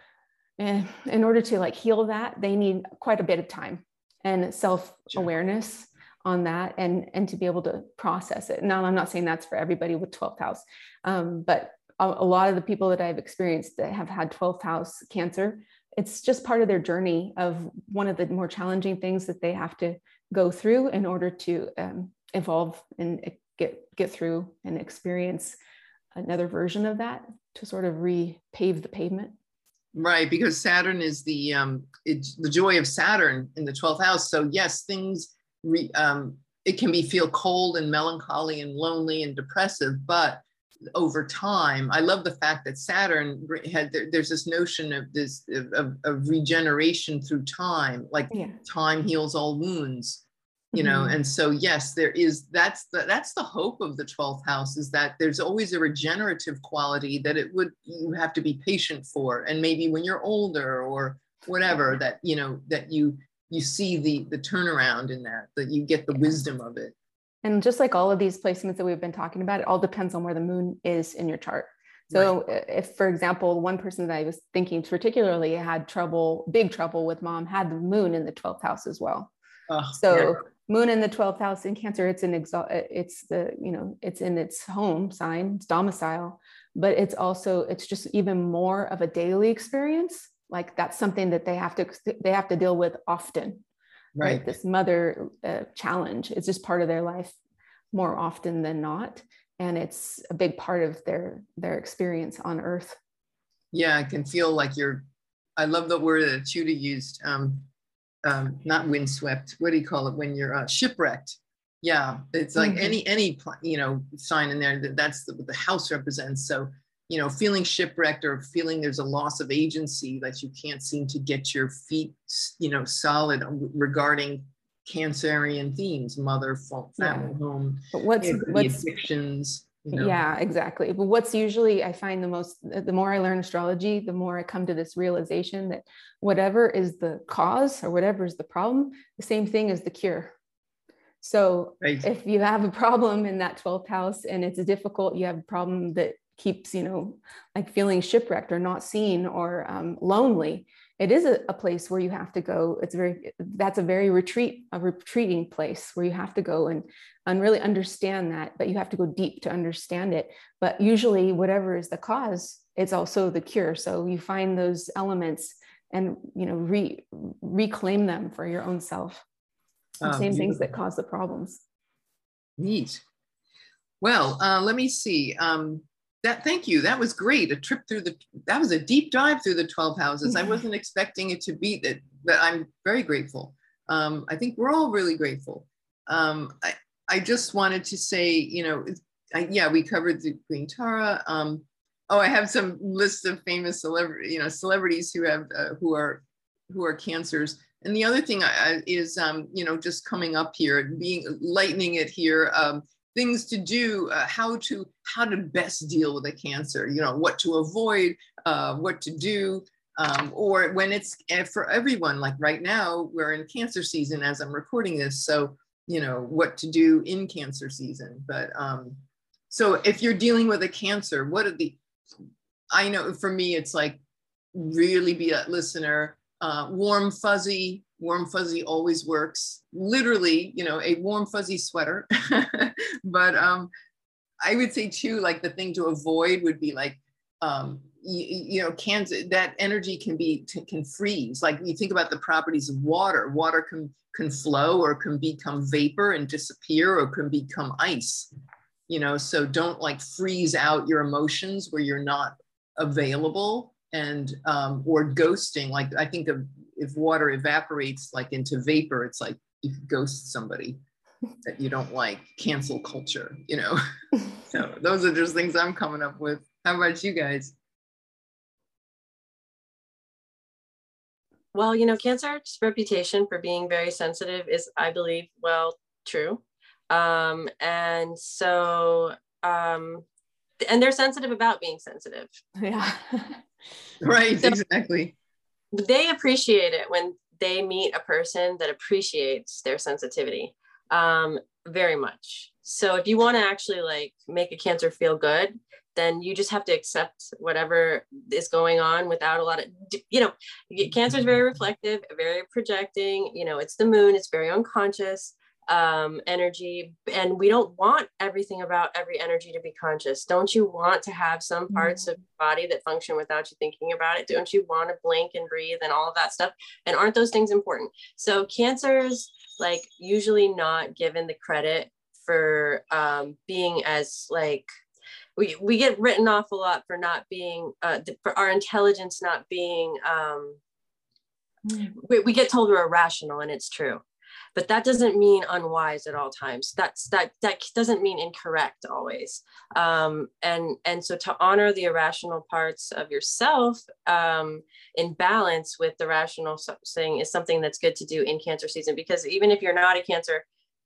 C: and in order to like heal that they need quite a bit of time and self-awareness on that and and to be able to process it. Now i'm not saying that's for everybody with 12th house um, but a, a, lot of the people that i've experienced that have had 12th house cancer it's just part of their journey of one of the more challenging things that they have to go through in order to um, evolve and get get through and experience another version of that to sort of repave the pavement.
A: Right, because Saturn is the um, it's the joy of Saturn in the 12th house. So yes, things re, um, it can be feel cold and melancholy and lonely and depressive, but over time, I love the fact that Saturn had there, there's this notion of this of, of regeneration through time, like yeah. time heals all wounds you know mm-hmm. and so yes there is that's the that's the hope of the 12th house is that there's always a regenerative quality that it would you have to be patient for. And maybe when you're older or whatever that you know that you you see the the turnaround in that that you get the wisdom of it.
C: And just like all of these placements that we've been talking about it all depends on where the moon is in your chart. So right. if for example one person that i was thinking particularly had trouble big trouble with mom had the moon in the 12th house as well. Oh, so yeah moon in the 12th house in cancer it's an exalt it's the you know it's in its home sign it's domicile but it's also it's just even more of a daily experience. Like that's something that they have to they have to deal with often. Right, this mother uh, challenge it's just part of their life more often than not and it's a big part of their their experience on earth.
A: Yeah i can feel like you're i love the word that Chuda used um, um, not windswept. What do you call it when you're uh, shipwrecked? Yeah, it's like mm-hmm. any any you know sign in there that that's the, what the house represents. So you know, feeling shipwrecked or feeling there's a loss of agency that you can't seem to get your feet you know solid regarding cancerian themes, mother, family, yeah. home,
C: but what's, what's
A: addictions
C: you know? Yeah, exactly. But what's usually I find the most the more I learn astrology, the more I come to this realization that whatever is the cause or whatever is the problem, the same thing is the cure. So right. if you have a problem in that 12th house and it's difficult, you have a problem that keeps, you know, like feeling shipwrecked or not seen or um, lonely, it is a, a, place where you have to go it's very that's a very retreat a retreating place where you have to go and and really understand that but you have to go deep to understand it. But usually whatever is the cause it's also the cure. So you find those elements and you know re, reclaim them for your own self. The um, same things that cause the problems.
A: Neat. Well uh, let me see um, that thank you. That was great. A trip through the that was a deep dive through the 12 houses. I wasn't expecting it to be that but i'm very grateful. Um, i think we're all really grateful. Um, I, I just wanted to say you know I, yeah we covered the green tara. Um, oh i have some list of famous celebrity you know celebrities who have uh, who are who are cancers. And the other thing I, is um, you know just coming up here and being lightening it here um, things to do, uh, how to how to best deal with a cancer. You know what to avoid, uh, what to do, um, or when it's eh, for everyone. Like right now, we're in cancer season as I'm recording this, so you know what to do in cancer season. But um, so if you're dealing with a cancer, what are the I know for me, it's like really be a listener, uh, warm, fuzzy, warm fuzzy always works literally you know a warm fuzzy sweater (laughs) but um i would say too like the thing to avoid would be like um you, you know can that energy can be can freeze. Like you think about the properties of water. Water can can flow or can become vapor and disappear or can become ice you know? So don't like freeze out your emotions where you're not available and um, or ghosting. Like i think of if water evaporates like into vapor, it's like you ghost somebody that you don't like, cancel culture, you know? (laughs) so those are just things I'm coming up with. How about you guys?
B: Well, you know, Cancer's reputation for being very sensitive is, I believe, well, true. Um, and so, um, and they're sensitive about being sensitive.
C: Yeah. (laughs)
A: right, so, exactly
B: they appreciate it when they meet a person that appreciates their sensitivity um, very much. So if you want to actually like make a cancer feel good, then you just have to accept whatever is going on without a lot of you know cancer is very reflective very projecting you know it's the moon it's very unconscious um, energy and we don't want everything about every energy to be conscious. Don't you want to have some parts mm-hmm. of body that function without you thinking about it? Don't you want to blink and breathe and all of that stuff? And aren't those things important? So cancers like usually not given the credit for um, being as like we we get written off a lot for not being uh, for our intelligence not being um, mm. we, we get told we're irrational and it's true but that doesn't mean unwise at all times. That's that that doesn't mean incorrect always. Um, and and so to honor the irrational parts of yourself um, in balance with the rational thing is something that's good to do in cancer season because even if you're not a cancer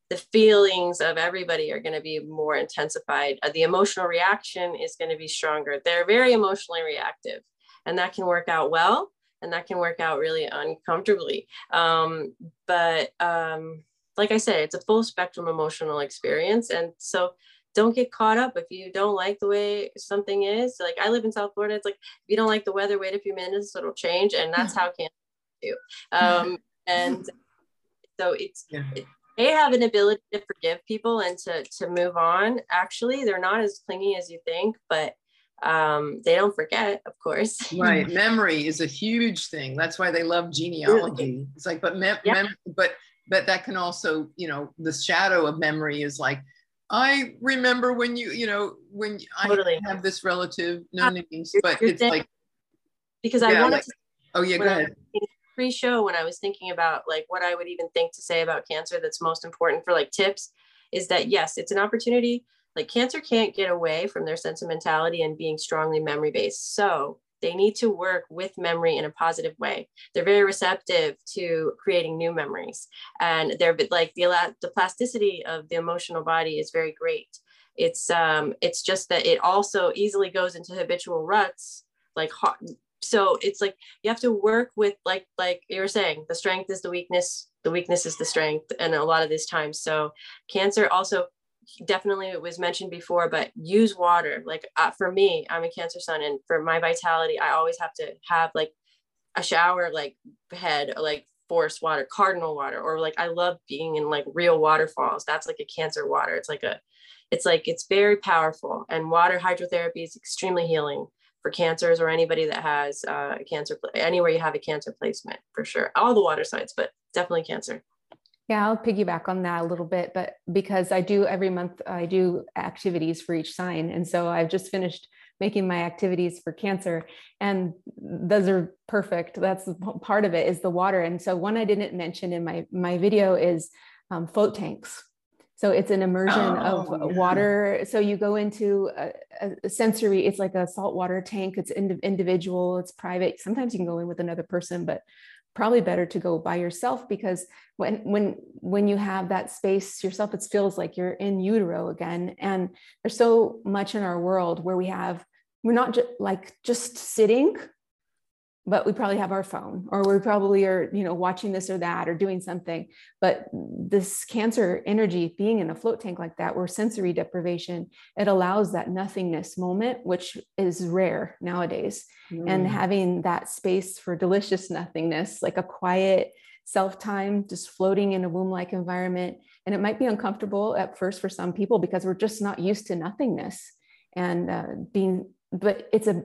B: the feelings of everybody are going to be more intensified. Uh, the emotional reaction is going to be stronger. They're very emotionally reactive and that can work out well and that can work out really uncomfortably. Um, but um, like I said, it's a full spectrum emotional experience. And so don't get caught up if you don't like the way something is. Like I live in South Florida, it's like if you don't like the weather, wait a few minutes, it'll change. And that's how cancer do. Um, and so it's yeah. it, they have an ability to forgive people and to to move on. Actually, they're not as clingy as you think, but um, they don't forget, of course. (laughs)
A: right. Memory is a huge thing. That's why they love genealogy. It's like, but mem- mem- but but that can also, you know, the shadow of memory is like, I remember when you, you know, when totally. I have this relative, no names, but it's like
B: because I wanted like, to.
A: Oh yeah, go ahead.
B: Pre-show, when I was thinking about like what I would even think to say about cancer, that's most important for like tips, is that yes, it's an opportunity like cancer can't get away from their sentimentality and being strongly memory based. So they need to work with memory in a positive way. They're very receptive to creating new memories. And they're like the, the plasticity of the emotional body is very great. It's um, it's just that it also easily goes into habitual ruts, like. So it's like you have to work with like like you were saying, the strength is the weakness, the weakness is the strength, and a lot of this time. So cancer also definitely it was mentioned before but use water. Like uh, for me i'm a cancer sun and for my vitality i always have to have like a shower like head like forest water cardinal water or like i love being in like real waterfalls. That's like a cancer water. It's like a it's like it's very powerful and water hydrotherapy is extremely healing for cancers or anybody that has uh, cancer anywhere you have a cancer placement for sure. All the water sites but definitely cancer
C: yeah, I'll piggyback on that a little bit, but because I do every month, I do activities for each sign. And so I've just finished making my activities for cancer and those are perfect. That's part of it is the water. And so one I didn't mention in my, my video is um, float tanks. So it's an immersion oh, of yeah. water. So you go into a, a, sensory, it's like a saltwater tank. It's ind- individual, it's private. Sometimes you can go in with another person, but probably better to go by yourself because when when when you have that space yourself it feels like you're in utero again. And there's so much in our world where we have we're not just like just sitting but we probably have our phone or we probably are you know watching this or that or doing something. But this cancer energy being in a float tank like that where sensory deprivation it allows that nothingness moment which is rare nowadays. Mm. and having that space for delicious nothingness like a quiet self time just floating in a womb like environment. And it might be uncomfortable at first for some people because we're just not used to nothingness and uh, being but it's a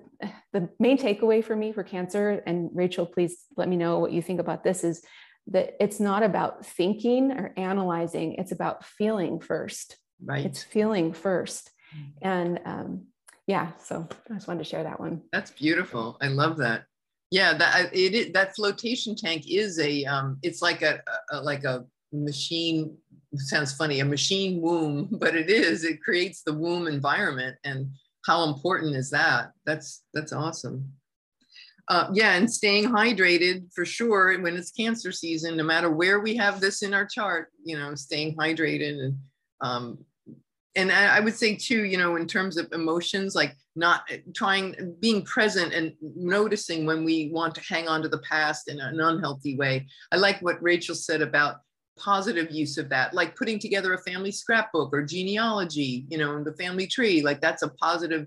C: the main takeaway for me for cancer and rachel please let me know what you think about this is that it's not about thinking or analyzing it's about feeling first.
A: Right.
C: It's feeling first. Mm. and um, yeah so i just wanted to share that one.
A: That's beautiful. I love that. Yeah that it is, that flotation tank is a um, it's like a, a like a machine sounds funny a machine womb (laughs) but it is. It creates the womb environment and how important is that? That's that's awesome. Uh, yeah, and staying hydrated for sure when it's cancer season, no matter where we have this in our chart, you know, staying hydrated and um, and I would say too, you know, in terms of emotions, like not trying, being present and noticing when we want to hang on to the past in an unhealthy way. I like what Rachel said about positive use of that, like putting together a family scrapbook or genealogy, you know, the family tree, like that's a positive,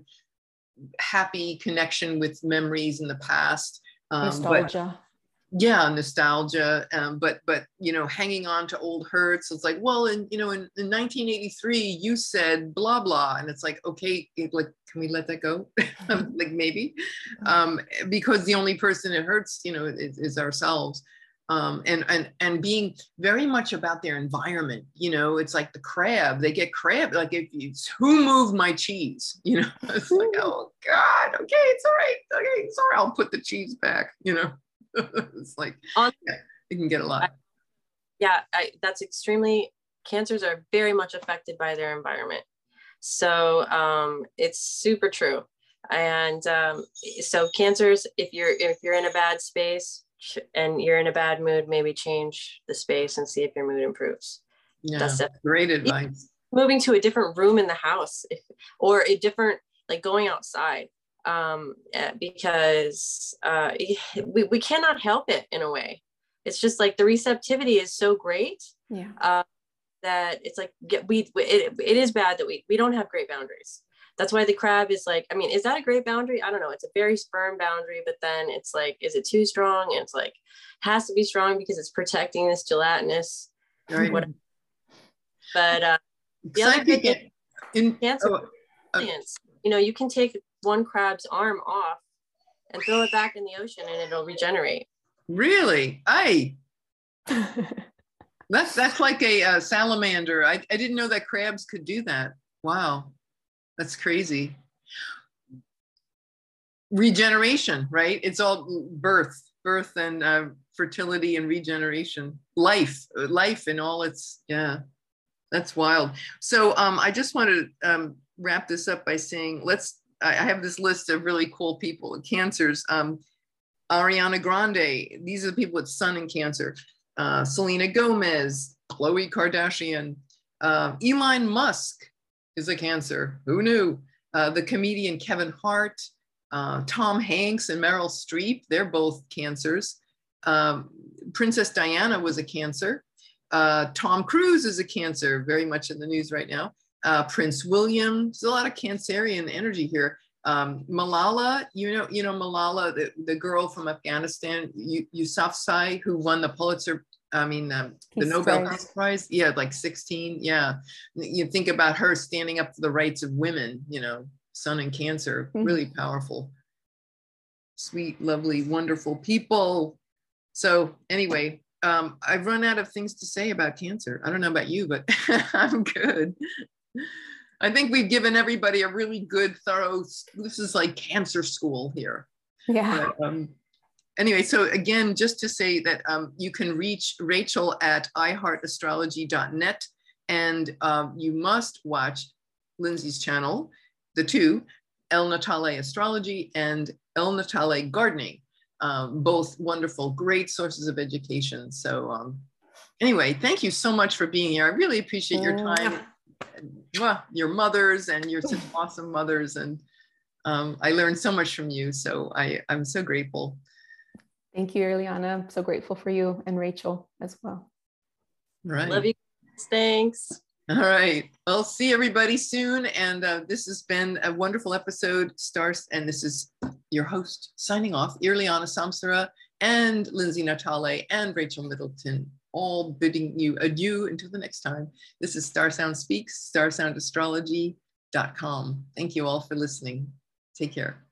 A: happy connection with memories in the past.
C: Um, nostalgia.
A: But, yeah, nostalgia. Um, but but you know, hanging on to old hurts. It's like, well, in you know, in, in 1983, you said blah blah, and it's like, okay, like, can we let that go? (laughs) like maybe, (laughs) um, because the only person it hurts, you know, is, is ourselves. Um, and and and being very much about their environment. You know, it's like the crab. They get crab. Like if you who moved my cheese? (laughs) You know, it's like oh god, okay, it's all right. Okay, sorry, I'll put the cheese back. You know, (laughs) it's like yeah, you can get a lot.
B: Yeah, I, that's extremely. Cancers are very much affected by their environment. So um, it's super true. And um, so cancers, if you're if you're in a bad space, and you're in a bad mood, maybe change the space and see if your mood improves.
A: Yeah, That's great advice.
B: Moving to a different room in the house, if, or a different, like going outside, um, eh, because uh, we, we cannot help it in a way. It's just like the receptivity is so great.
C: Yeah. Uh,
B: that it's like get, we it, it is bad that we we don't have great boundaries that's why the crab is like i mean is that a great boundary? I don't know. It's a very sperm boundary but then it's like is it too strong? And it's like has to be strong because it's protecting this gelatinous right. Whatever. but uh the other thing in, cancer oh, uh, you know you can take one crab's arm off and throw it back in the ocean and it'll regenerate.
A: Really? I (laughs) that's that's like a uh, salamander. I, I didn't know that crabs could do that. Wow that's crazy. Regeneration, right? It's all birth, birth and uh, fertility and regeneration, life, life in all its, yeah, that's wild. So um, I just want to um, wrap this up by saying, let's, I have this list of really cool people, cancers. Um, Ariana Grande, these are the people with sun and cancer. Uh, Selena Gomez, Khloe Kardashian, uh, Elon Musk, is a cancer. Who knew? Uh, the comedian Kevin Hart, uh, Tom Hanks, and Meryl Streep, they're both cancers. Um, Princess Diana was a cancer. Uh, Tom Cruise is a cancer, very much in the news right now. Uh, Prince William, there's a lot of Cancerian energy here. Um, Malala, you know, you know Malala, the, the girl from Afghanistan, Yousafzai, who won the Pulitzer I mean, um, the Nobel Peace Prize, yeah, like 16. Yeah. You think about her standing up for the rights of women, you know, sun and cancer, mm-hmm. really powerful. Sweet, lovely, wonderful people. So, anyway, um, I've run out of things to say about cancer. I don't know about you, but (laughs) I'm good. I think we've given everybody a really good, thorough, this is like cancer school here.
C: Yeah.
A: But, um, anyway, so again, just to say that um, you can reach Rachel at iheartastrology.net and um, you must watch Lindsay's channel, the two, El Natale Astrology and El Natale Gardening, um, both wonderful, great sources of education. So um, anyway, thank you so much for being here. I really appreciate your time, well, your mothers and your such (laughs) awesome mothers. And um, I learned so much from you. So I, I'm so grateful.
C: Thank you, Irliana. I'm so grateful for you and Rachel as well.
A: Right.
B: Love you. Thanks.
A: All right. I'll see everybody soon. And uh, this has been a wonderful episode, Stars. And this is your host signing off, Irliana Samsara and Lindsay Natale and Rachel Middleton, all bidding you adieu until the next time. This is Star Sound Speaks, starsoundastrology.com. Thank you all for listening. Take care.